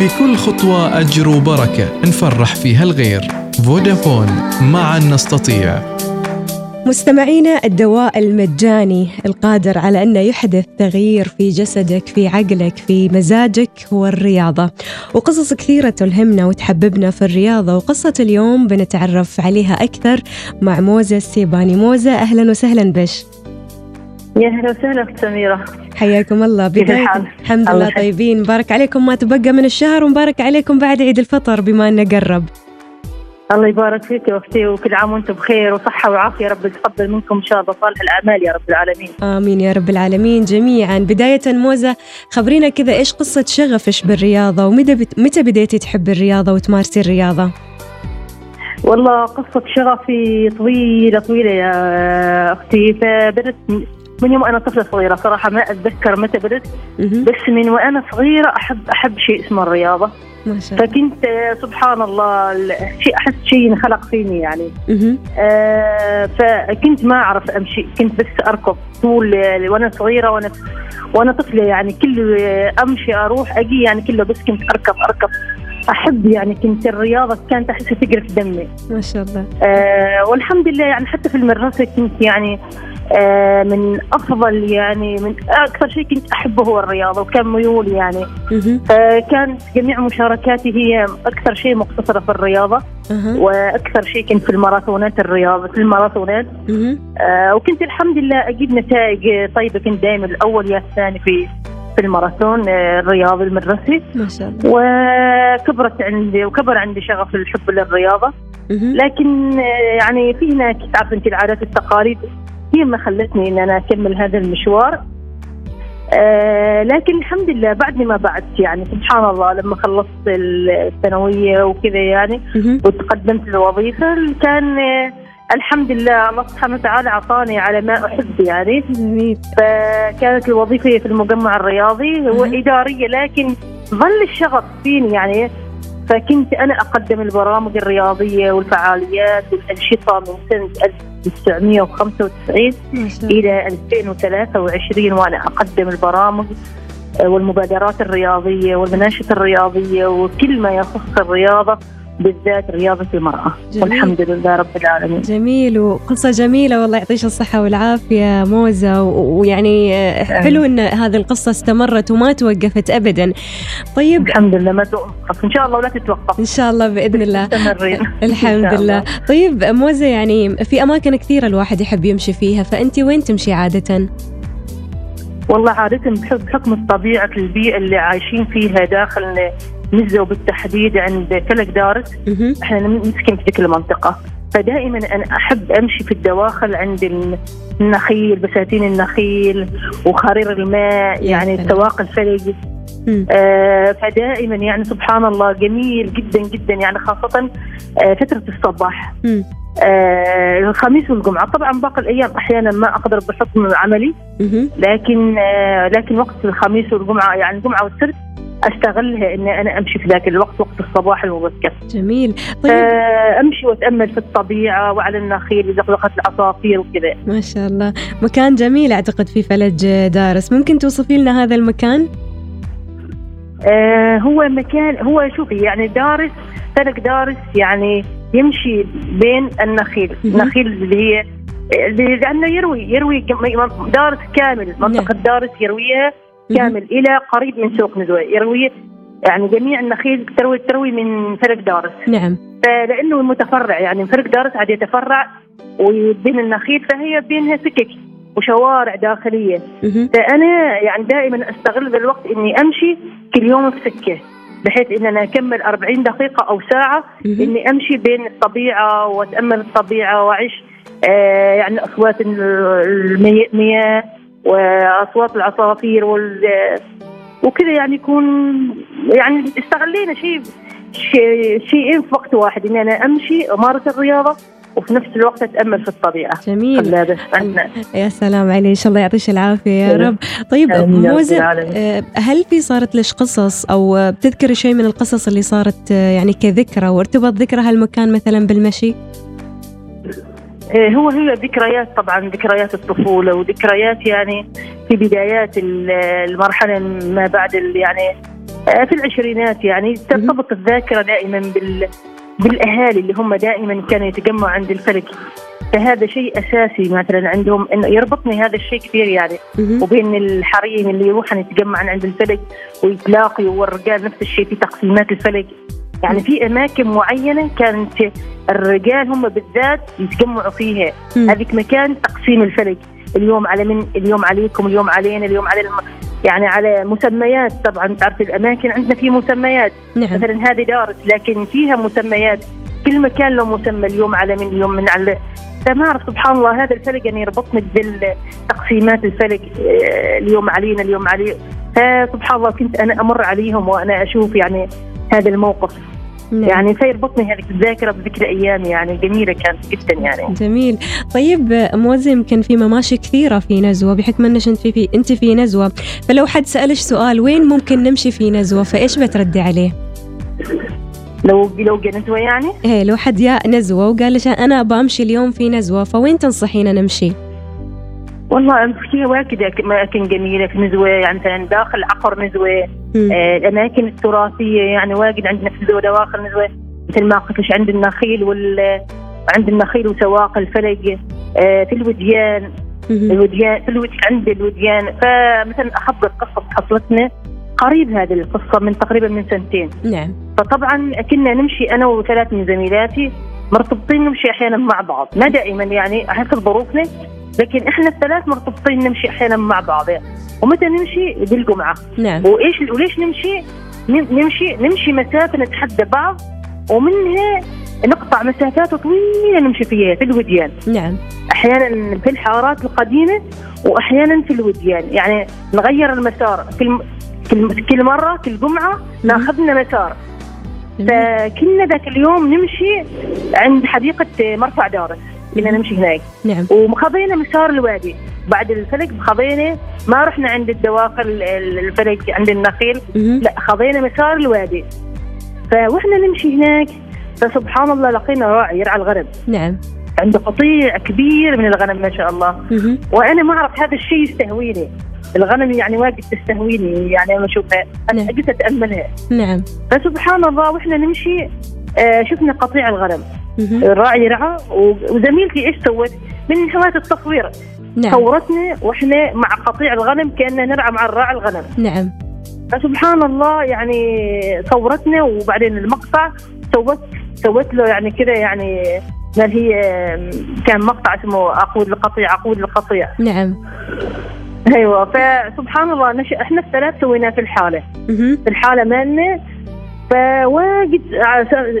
في كل خطوة أجر وبركة نفرح فيها الغير. فودافون معا نستطيع. مستمعينا الدواء المجاني القادر على أن يحدث تغيير في جسدك في عقلك في مزاجك هو الرياضة. وقصص كثيرة تلهمنا وتحببنا في الرياضة وقصة اليوم بنتعرف عليها أكثر مع موزة السيباني موزة أهلا وسهلا بش. يا أهلا وسهلا أخت سميرة. حياكم الله. بداية الحمد لله طيبين. مبارك عليكم. ما تبقى من الشهر ومبارك عليكم بعد عيد الفطر بما أنه قرب. الله يبارك فيك يا أختي وكل عام وأنتم بخير وصحة وعافية. رب يتقبل منكم إن شاء الله صالح الأعمال يا رب العالمين. آمين يا رب العالمين جميعا، بداية موزة خبرينا كذا إيش قصة شغفش بالرياضة؟ ومتى. متى بديتي تحب الرياضة وتمارسي الرياضة؟ والله قصة شغفي طويلة طويلة يا أختي. فبدت من يوم أنا طفلة صغيرة صراحة ما أتذكر متى بدت بس من وأنا صغيرة أحب أحب شيء اسمه الرياضة. ما شاء الله. فكنت سبحان الله شيء أحس شيء انخلق فيني يعني. آه فكنت ما أعرف أمشي كنت بس أركض طول وأنا صغيرة وأنا وأنا طفلة يعني كل أمشي أروح أجي يعني كله بس كنت أركض أركض. أحب يعني كنت الرياضة كانت احسها تقرا في دمي. ما شاء الله. آه والحمد لله يعني حتى في المدرسة كنت يعني من أفضل يعني من أكثر شيء كنت أحبه هو الرياضة وكان ميولي يعني. فكانت جميع مشاركاتي هي أكثر شيء مقتصره في الرياضة وأكثر شيء كنت في الماراثونات الرياضة في الماراثونات. آه وكنت الحمد لله أجيب نتائج طيبة. كنت دائما الأول يا الثاني في في الماراثون آه، الرياضي المدرسي. ما شاء الله. وكبرت عندي وكبر عندي شغف الحب للرياضة. لكن آه، يعني في هناك تعرف أنت العادات التقاليد هي ما خلتني إن أنا أكمل هذا المشوار. آه لكن الحمد لله بعد ما بعد يعني سبحان الله لما خلصت الثانوية وكذا يعني وتقدمت للوظيفه كان آه الحمد لله الله سبحانه وتعالى أعطاني على ما أحب يعني. فكانت الوظيفة في المجمع الرياضي هو اداريه لكن ظل الشغف فيني يعني. فكنت أنا أقدم البرامج الرياضية والفعاليات والأنشطة من سنة 1995 إلى 2023 وأنا أقدم البرامج والمبادرات الرياضية والمناشط الرياضية وكل ما يخص الرياضة. بالذات رياضة المرأة. جميل. والحمد لله رب العالمين. جميل وقصة جميلة والله يعطيش الصحة والعافية موزة ويعني حلو أن هذه القصة استمرت وما توقفت أبدا. طيب. الحمد لله ما توقف إن شاء الله ولا تتوقف. إن شاء الله بإذن الله. الحمد لله. طيب موزة يعني في أماكن كثيرة الواحد يحب يمشي فيها فأنت وين تمشي عادة؟ والله عادة بحكم طبيعة البيئة اللي عايشين فيها داخل نزلوا بالتحديد عند فلك دارس إحنا نسكن في ذيك المنطقة فدائما أنا أحب أمشي في الدواخل عند النخيل بساتين النخيل وخرير الماء يعني السواق الفلج آه فدائما يعني سبحان الله جميل جدا جدا يعني خاصة آه فترة الصباح. آه الخميس والجمعة. طبعا باقي الأيام أحيانا ما أقدر بحكم عملي. لكن آه لكن وقت الخميس والجمعة يعني الجمعة والسبت أستغلها إني أنا أمشي في ذاك الوقت وقت الصباح المبكر. جميل. طيب آه، أمشي وأتأمل في الطبيعة وعلى النخيل زقزقه العصافير وكذا. ما شاء الله، مكان جميل أعتقد في فلج دارس، ممكن توصفي لنا هذا المكان؟ آه هو مكان هو شوفي يعني دارس فلك دارس يعني يمشي بين النخيل، النخيل اللي هي لأنه يروي يروي دارس كامل منطقة نعم. دارس يرويها كامل إلى قريب من سوق ندوه يروي يعني جميع النخيل تروي تروي من فرق دارس. نعم. فلأنه متفرع يعني فرق دارس عاد يتفرع وبين النخيل فهي بينها سكك وشوارع داخلية. فأنا يعني دائما أستغل الوقت إني أمشي كل يوم في سكة بحيث ان أنا اكمل 40 دقيقة أو ساعة إني أمشي بين الطبيعة وأتأمل الطبيعة وأعيش آه يعني أصوات المياه. وأصوات العصافير وال وكذا يعني يكون يعني استغلينا شيء شيئين في وقت واحد إني أنا أمشي أمارس الرياضة وفي نفس الوقت أتأمل في الطبيعة. جميل. يا سلام علي إن شاء الله يعطيش العافية يا رب. طيب موزة آه، هل في صارت لك قصص أو بتذكر شيء من القصص اللي صارت آه، يعني كذكرى وارتبط ذكرى هالمكان مثلا بالمشي؟ هو هي ذكريات طبعا ذكريات الطفولة وذكريات يعني في بدايات المرحلة ما بعد يعني آه، في العشرينات يعني ترتبط الذاكرة دائما بال بالأهالي اللي هم دائما كانوا يتجمعوا عند الفلك. فهذا شيء أساسي مثلا عندهم إنه يربطني هذا الشيء كثير يعني. وبين الحريم اللي يروحون يتجمعوا عند الفلك ويتلاقوا والرجال نفس الشيء في تقسيمات الفلك. يعني في أماكن معينة كانت الرجال هم بالذات يتجمعوا فيها. هذيك مكان تقسيم الفلك. اليوم على من؟ اليوم عليكم اليوم علينا اليوم على الم... يعني على مسميات. طبعا تعرف الأماكن عندنا في مسميات. نعم. مثلا هذه دارس لكن فيها مسميات. كل مكان له مسمى. اليوم على من؟ اليوم من على فما اعرف سبحان الله. هذا الفلك يعني يربطني بالتقسيمات الفلك. آه، اليوم علينا اليوم علي فسبحان الله. كنت أنا أمر عليهم وأنا أشوف يعني هذا الموقف نعم. يعني فيربطني هذه الذاكرة بذكر أيام يعني جميلة كانت جدا يعني جميل طيب موزه يمكن في مماشي كثيرة في نزوة بحكم انك أنت في, في أنت في نزوة فلو حد سألش سؤال وين ممكن نمشي في نزوة فإيش بتردي عليه؟ لو لو نزوه يعني؟ إيه لو حد يا نزوة وقال لك أنا بمشي اليوم في نزوة فوين تنصحينا نمشي؟ والله في واجد أماكن جميلة في نزوة يعني مثلا داخل عقر نزوة آه الأماكن التراثية يعني واجد عندنا في نزوة دواخل نزوة مثل ما قلت لك عند النخيل وال عند النخيل وسواق الفلق آه في الوديان الوديان في الوديان عند الوديان. فمثلا أحب القصة حصلتنا قريب هذه القصة من تقريبا من سنتين. نعم. فطبعا كنا نمشي أنا وثلاث من زميلاتي مرتبطين نمشي أحيانا مع بعض. ما دائما يعني حسب ظروفنا لكن إحنا الثلاث مرتبطين نمشي إحيانا مع بعض. ومتى نمشي؟ بالجمعة. نعم. وإيش وليش نمشي؟ نمشي نمشي مسافة نتحدى بعض. ومنها نقطع مسافات طويله نمشي فيها في الوديان. نعم. أحيانا في الحارات القديمة وأحيانا في الوديان. يعني نغير المسار. كل كل كل مرة كل جمعة ناخذنا مسار. فكنا ذاك اليوم نمشي عند حديقة مرفع دارس. كنا نمشي هناك. نعم. وخذينا مسار الوادي. بعد الفلك خذينا ما رحنا عند الدواخل الفلك عند النخيل. لا خذينا مسار الوادي. فوإحنا نمشي هناك. فسبحان الله لقينا راعي يرعى الغنم نعم. عنده قطيع كبير من الغنم ما شاء الله. وأنا ما أعرف هذا الشيء يستهويني. الغنم يعني واجد تستهويني. يعني أنا اشوفها أنا نعم. أتأملها. نعم. فسبحان الله وإحنا نمشي. شفنا قطيع الغنم. الراعي رعى وزميلتي إيش سوت؟ من هوايه التصوير. نعم. صورتنا وإحنا مع قطيع الغنم كأننا نرعى مع الراعي الغنم. نعم. فسبحان الله يعني صورتنا وبعدين المقطع سوت سوت له يعني كذا يعني قال هي كان مقطع اسمه عقود القطيع عقود القطيع. نعم. أيوه فسبحان الله نش... إحنا الثلاث سويناه في الحالة. في الحالة مالنا فواجد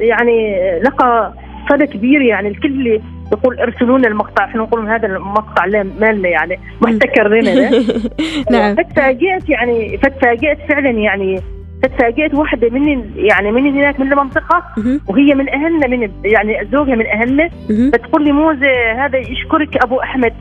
يعني لقى صدى كبير يعني الكل يقول ارسلوا لنا المقطع إحنا نقول هذا المقطع مالنا يعني محتكر لنا. نعم. فتفاجئت يعني فتفاجئت فعلا يعني فتفاجئت واحدة من يعني من هناك من المنطقة وهي من أهلنا من يعني زوجها من أهلنا. فتقول لي موزة هذا يشكرك أبو أحمد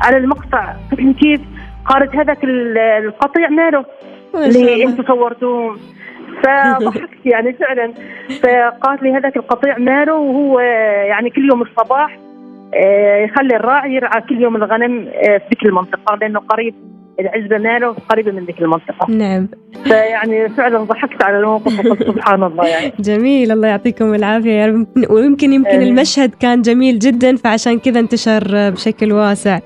على المقطع. كيف؟ قالت هذاك القطيع ماله؟ اللي أنتم صورتوه؟ فضحكت يعني فعلا فقالت لي هذاك القطيع ماله وهو يعني كل يوم الصباح آه، يخلي الراعي يرعى كل يوم الغنم آه، في ذيك المنطقة لأنه قريب العزبة ماله قريبة من ذيك المنطقة. نعم. فيعني فعلا ضحكت على الموقف وقلت سبحان الله يعني. جميل الله يعطيكم العافية يا رب ويمكن يمكن. المشهد كان جميل جدا فعشان كذا انتشر بشكل واسع.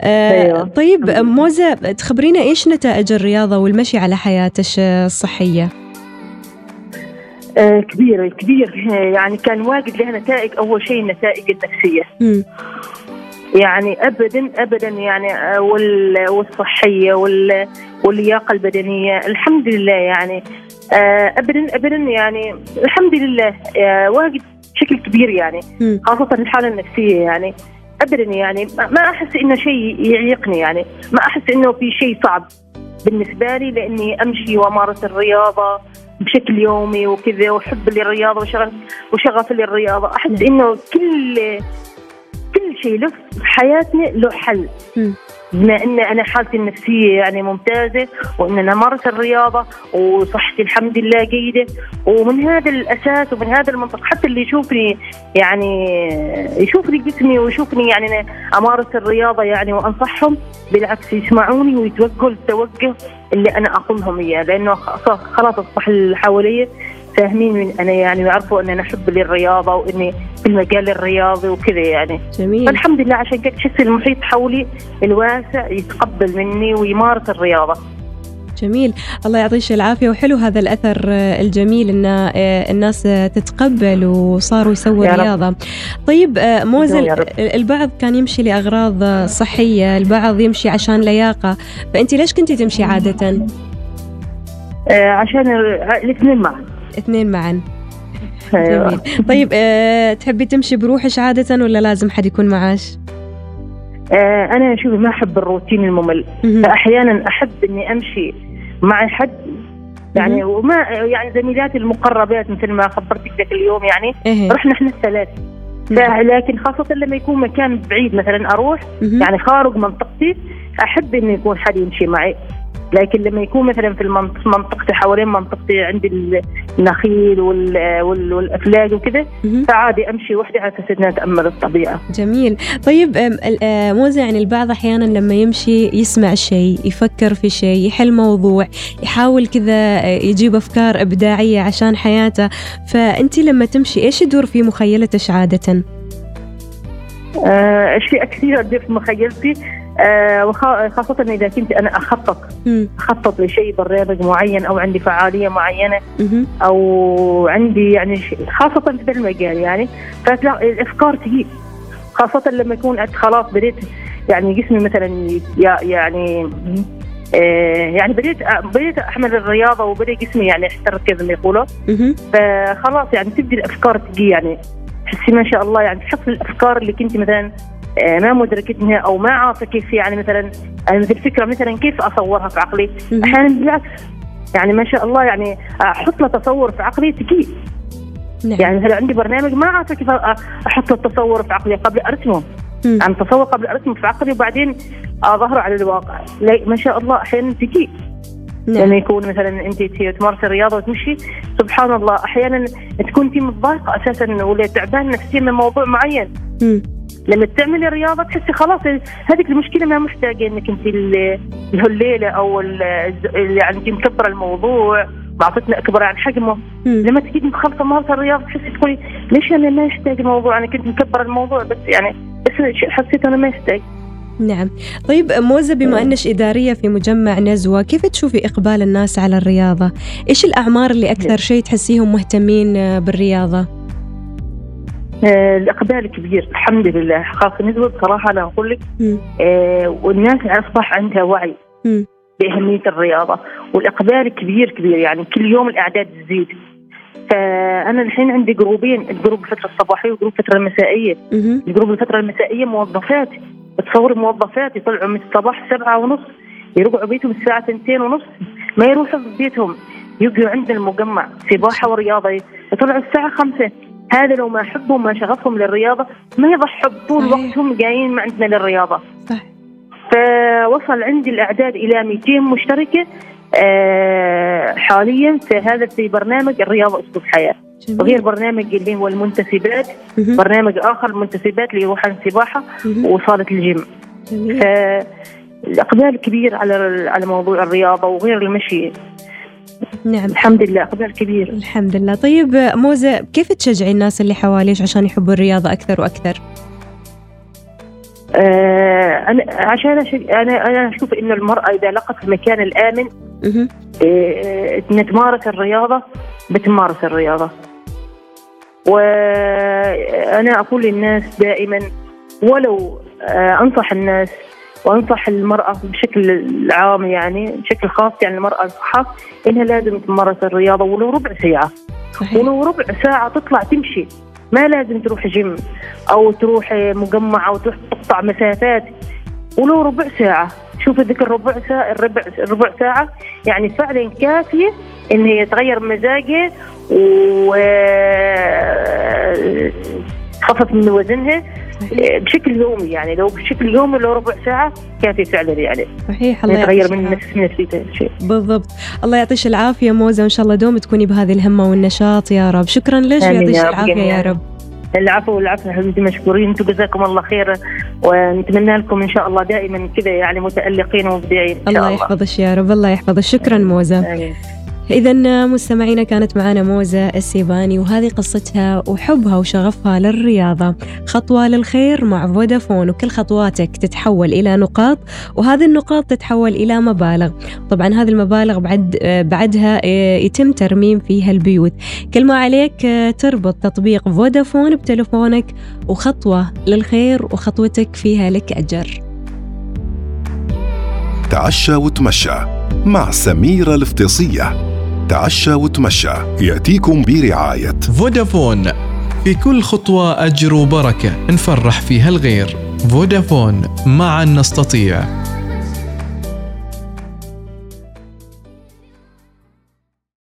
آه أيوه. طيب موزة تخبرينا إيش نتائج الرياضة والمشي على حياتك الصحية؟ آه، كبير كبير يعني كان واجد لها نتائج. أول شيء النتائج النفسية. م. يعني ابدا ابدا يعني آه، والصحية واللياقة البدنية. الحمد لله يعني آه، ابدا ابدا يعني الحمد لله واجد بشكل كبير يعني خاصة الحالة النفسية يعني. ابدا يعني ما أحس إنه شيء يعيقني يعني. ما أحس إنه في شيء صعب بالنسبة لي لأني أمشي وأمارس الرياضة بشكل يومي وكذا وحب للرياضة وشغف للرياضة. أحس إنه كل كل شيء له في حياتنا له حل. بما إن أنا حالتي النفسية يعني ممتازة وإن أنا امارس الرياضة وصحتي الحمد لله جيدة ومن هذا الأساس ومن هذا المنطق حتى اللي يشوفني يعني يشوفني جسمي ويشوفني يعني أمارس الرياضة يعني وأنصحهم بالعكس يسمعوني ويتوجهوا التوجه اللي أنا أقول لهم إياه لأنه خلاص أصبح اللي حواليه فاهمين من أنا يعني ويعرفوا ان أنا احب للرياضة وإني في المجال الرياضي وكذا يعني. جميل. فالحمد لله عشان كذا تحس المحيط حولي الواسع يتقبل مني ويمارس الرياضة. جميل. الله يعطيك العافية وحلو هذا الأثر الجميل أن الناس تتقبل وصاروا يسووا رياضة. طيب موزل البعض كان يمشي لأغراض صحية البعض يمشي عشان لياقة. فأنت ليش كنتي تمشي عادة؟ آه عشان الاثنين معا اثنين معا. أيوة. جميل. طيب أه تحبي تمشي بروحك عادة ولا لازم حد يكون معاش؟ أه أنا شوفي ما أحب الروتين الممل. فأحيانا أحب إني أمشي مع حد. يعني وما يعني زميلاتي المقربات مثل ما خبرتك ذاك اليوم يعني إيه. رحنا إحنا الثلاث. لكن خاصة لما يكون مكان بعيد مثلا أروح يعني خارج منطقتي أحب إنه يكون حد يمشي معي. لكن لما يكون مثلا في منطقتي حوالين منطقتي عندي النخيل والأفلاج وكذا فعادي أمشي وحدي على أساس إني أتأمل الطبيعة. جميل، طيب موزع يعني البعض أحيانا لما يمشي يسمع شيء، يفكر في شيء، يحل موضوع، يحاول كذا يجيب أفكار إبداعية عشان حياته، فأنت لما تمشي إيش يدور في مخيلتك عادة؟ آه، أشياء كثيرة تدور في مخيلتي آه وخاصة إذا كنت أنا أخطط أخطط لشيء برنامج معين أو عندي فعالية معينة أو عندي يعني خاصة في هذا المجال يعني. فتلاقي الأفكار تجي خاصة لما يكون خلاص بديت يعني جسمي مثلا يعني آه يعني بديت بديت أحمل الرياضة وبدأ جسمي يعني يحترك زي ما يقولوا. فخلاص يعني تبدي الأفكار تجي يعني. تحسي ما شاء الله يعني تحصل الأفكار اللي كنت مثلا ما مدركتها أو ما عارفة كيف يعني مثلا مثل الفكرة مثلا كيف أصورها في عقلي؟ أحيانا بالعكس. يعني ما شاء الله يعني أحط له تصور في عقلي تكي نعم. يعني مثلا عندي برنامج ما عارفة كيف أحط التصور في عقلي قبل أرسمه. عم تصور قبل أرسمه في عقلي وبعدين أظهره على الواقع. ما شاء الله أحيانا تكي نعم. لما يكون مثلا أنت تمارس الرياضة وتمشي سبحان الله أحيانا تكون انت متضايقة أساسا ولا تعبان نفسيا من موضوع معين. م. لما تعملي الرياضه تحسي خلاص هذيك المشكلة ما محتاجه إنك انت الليلة أو يعني انت مكبرة الموضوع بعطتنا أكبر عن حجمه. لما تجي مخلصه مهارة الرياضة تحسي تقولي ليش أنا ما يحتاج الموضوع؟ أنا كنت مكبرة الموضوع بس يعني بس حسيت أنا ما يحتاج نعم. طيب موزة بما أنك إدارية في مجمع نزوة كيف تشوفي إقبال الناس على الرياضة؟ إيش الأعمار اللي أكثر شيء تحسيهم مهتمين بالرياضة؟ آه الإقبال كبير الحمد لله. خاصة نسبة بصراحه أنا أقول لك آه والناس أصبح عندها وعي م. بأهمية الرياضة والإقبال كبير كبير. يعني كل يوم الأعداد تزيد. فأنا الحين عندي جروبين ال group الفترة الصباحية وال group الفترة المسائية. ال group الفترة المسائية موظفات تصور موظفات يطلعوا من الصباح سبعة ونص يرجعوا بيتهم الساعة ثنتين ونص ما يروحوا بيتهم. يجوا عند المجمع سباحة ورياضة يطلعوا الساعة خمسة. هذا لو ما حبهم ما شغفهم للرياضة ما يضحوا طول وقتهم جايين ما عندنا للرياضة. صح فوصل عندي الأعداد إلى 200 مشتركة آه حاليا في هذا في برنامج الرياضة أسلوب حياة. جميل. وغير برنامج اللي هو المنتسبات برنامج آخر المنتسبات اللي هو السباحه وصالة الجيم. فالاقبال كبير على على موضوع الرياضة وغير المشي. نعم. الحمد لله اقبال كبير الحمد لله. طيب موزة كيف تشجعي الناس اللي حواليك عشان يحبوا الرياضة أكثر وأكثر؟ آه أنا عشان أشج... أنا أنا أشوف إنه المرأة إذا لقت المكان الآمن آه إن تمارس الرياضة بتمارس الرياضة. وأنا أقول للناس دائما ولو آه أنصح الناس وأنصح المرأة بشكل عام يعني بشكل خاص يعني المرأة انصحها إنها لازم تمارس الرياضة ولو ربع ساعة. صحيح. ولو ربع ساعة تطلع تمشي. ما لازم تروح جيم أو تروح مجمع أو تروح تقطع مسافات. ولو ربع ساعة. شوف ذيك الربع ساعة الربع ربع ساعة يعني فعلا كافية إن هي تغير مزاجه و خفف من وزنها بشكل يومي يعني لو بشكل يومي لو ربع ساعة كافي فعلا يعني. صحيح الله يتغير من نفس نفسيته شيء. بالضبط. الله يعطيش العافية موزة وإن شاء الله دوم تكوني بهذه الهمة والنشاط يا رب. شكرا لك ويعطيش العافية يا رب. العفو والعفو حبيبتي مشكورين. أنتم جزاكم الله خير ونتمنى لكم إن شاء الله دائما كذا يعني متألقين ومبدعين الله. يحفظك يا رب الله يحفظك. شكرا موزة. آمين. إذا مستمعينا كانت معنا موزة السيباني وهذه قصتها وحبها وشغفها للرياضة. خطوة للخير مع فودافون وكل خطواتك تتحول إلى نقاط وهذه النقاط تتحول إلى مبالغ. طبعا هذه المبالغ بعد بعدها يتم ترميم فيها البيوت. كل ما عليك تربط تطبيق فودافون بتلفونك وخطوة للخير وخطوتك فيها لك أجر. تعشى وتمشى مع سميرة الفطيصية تعشى وتمشى. يأتيكم برعاية. فودافون. في كل خطوة أجر وبركة. نفرح فيها الغير. فودافون. معا نستطيع.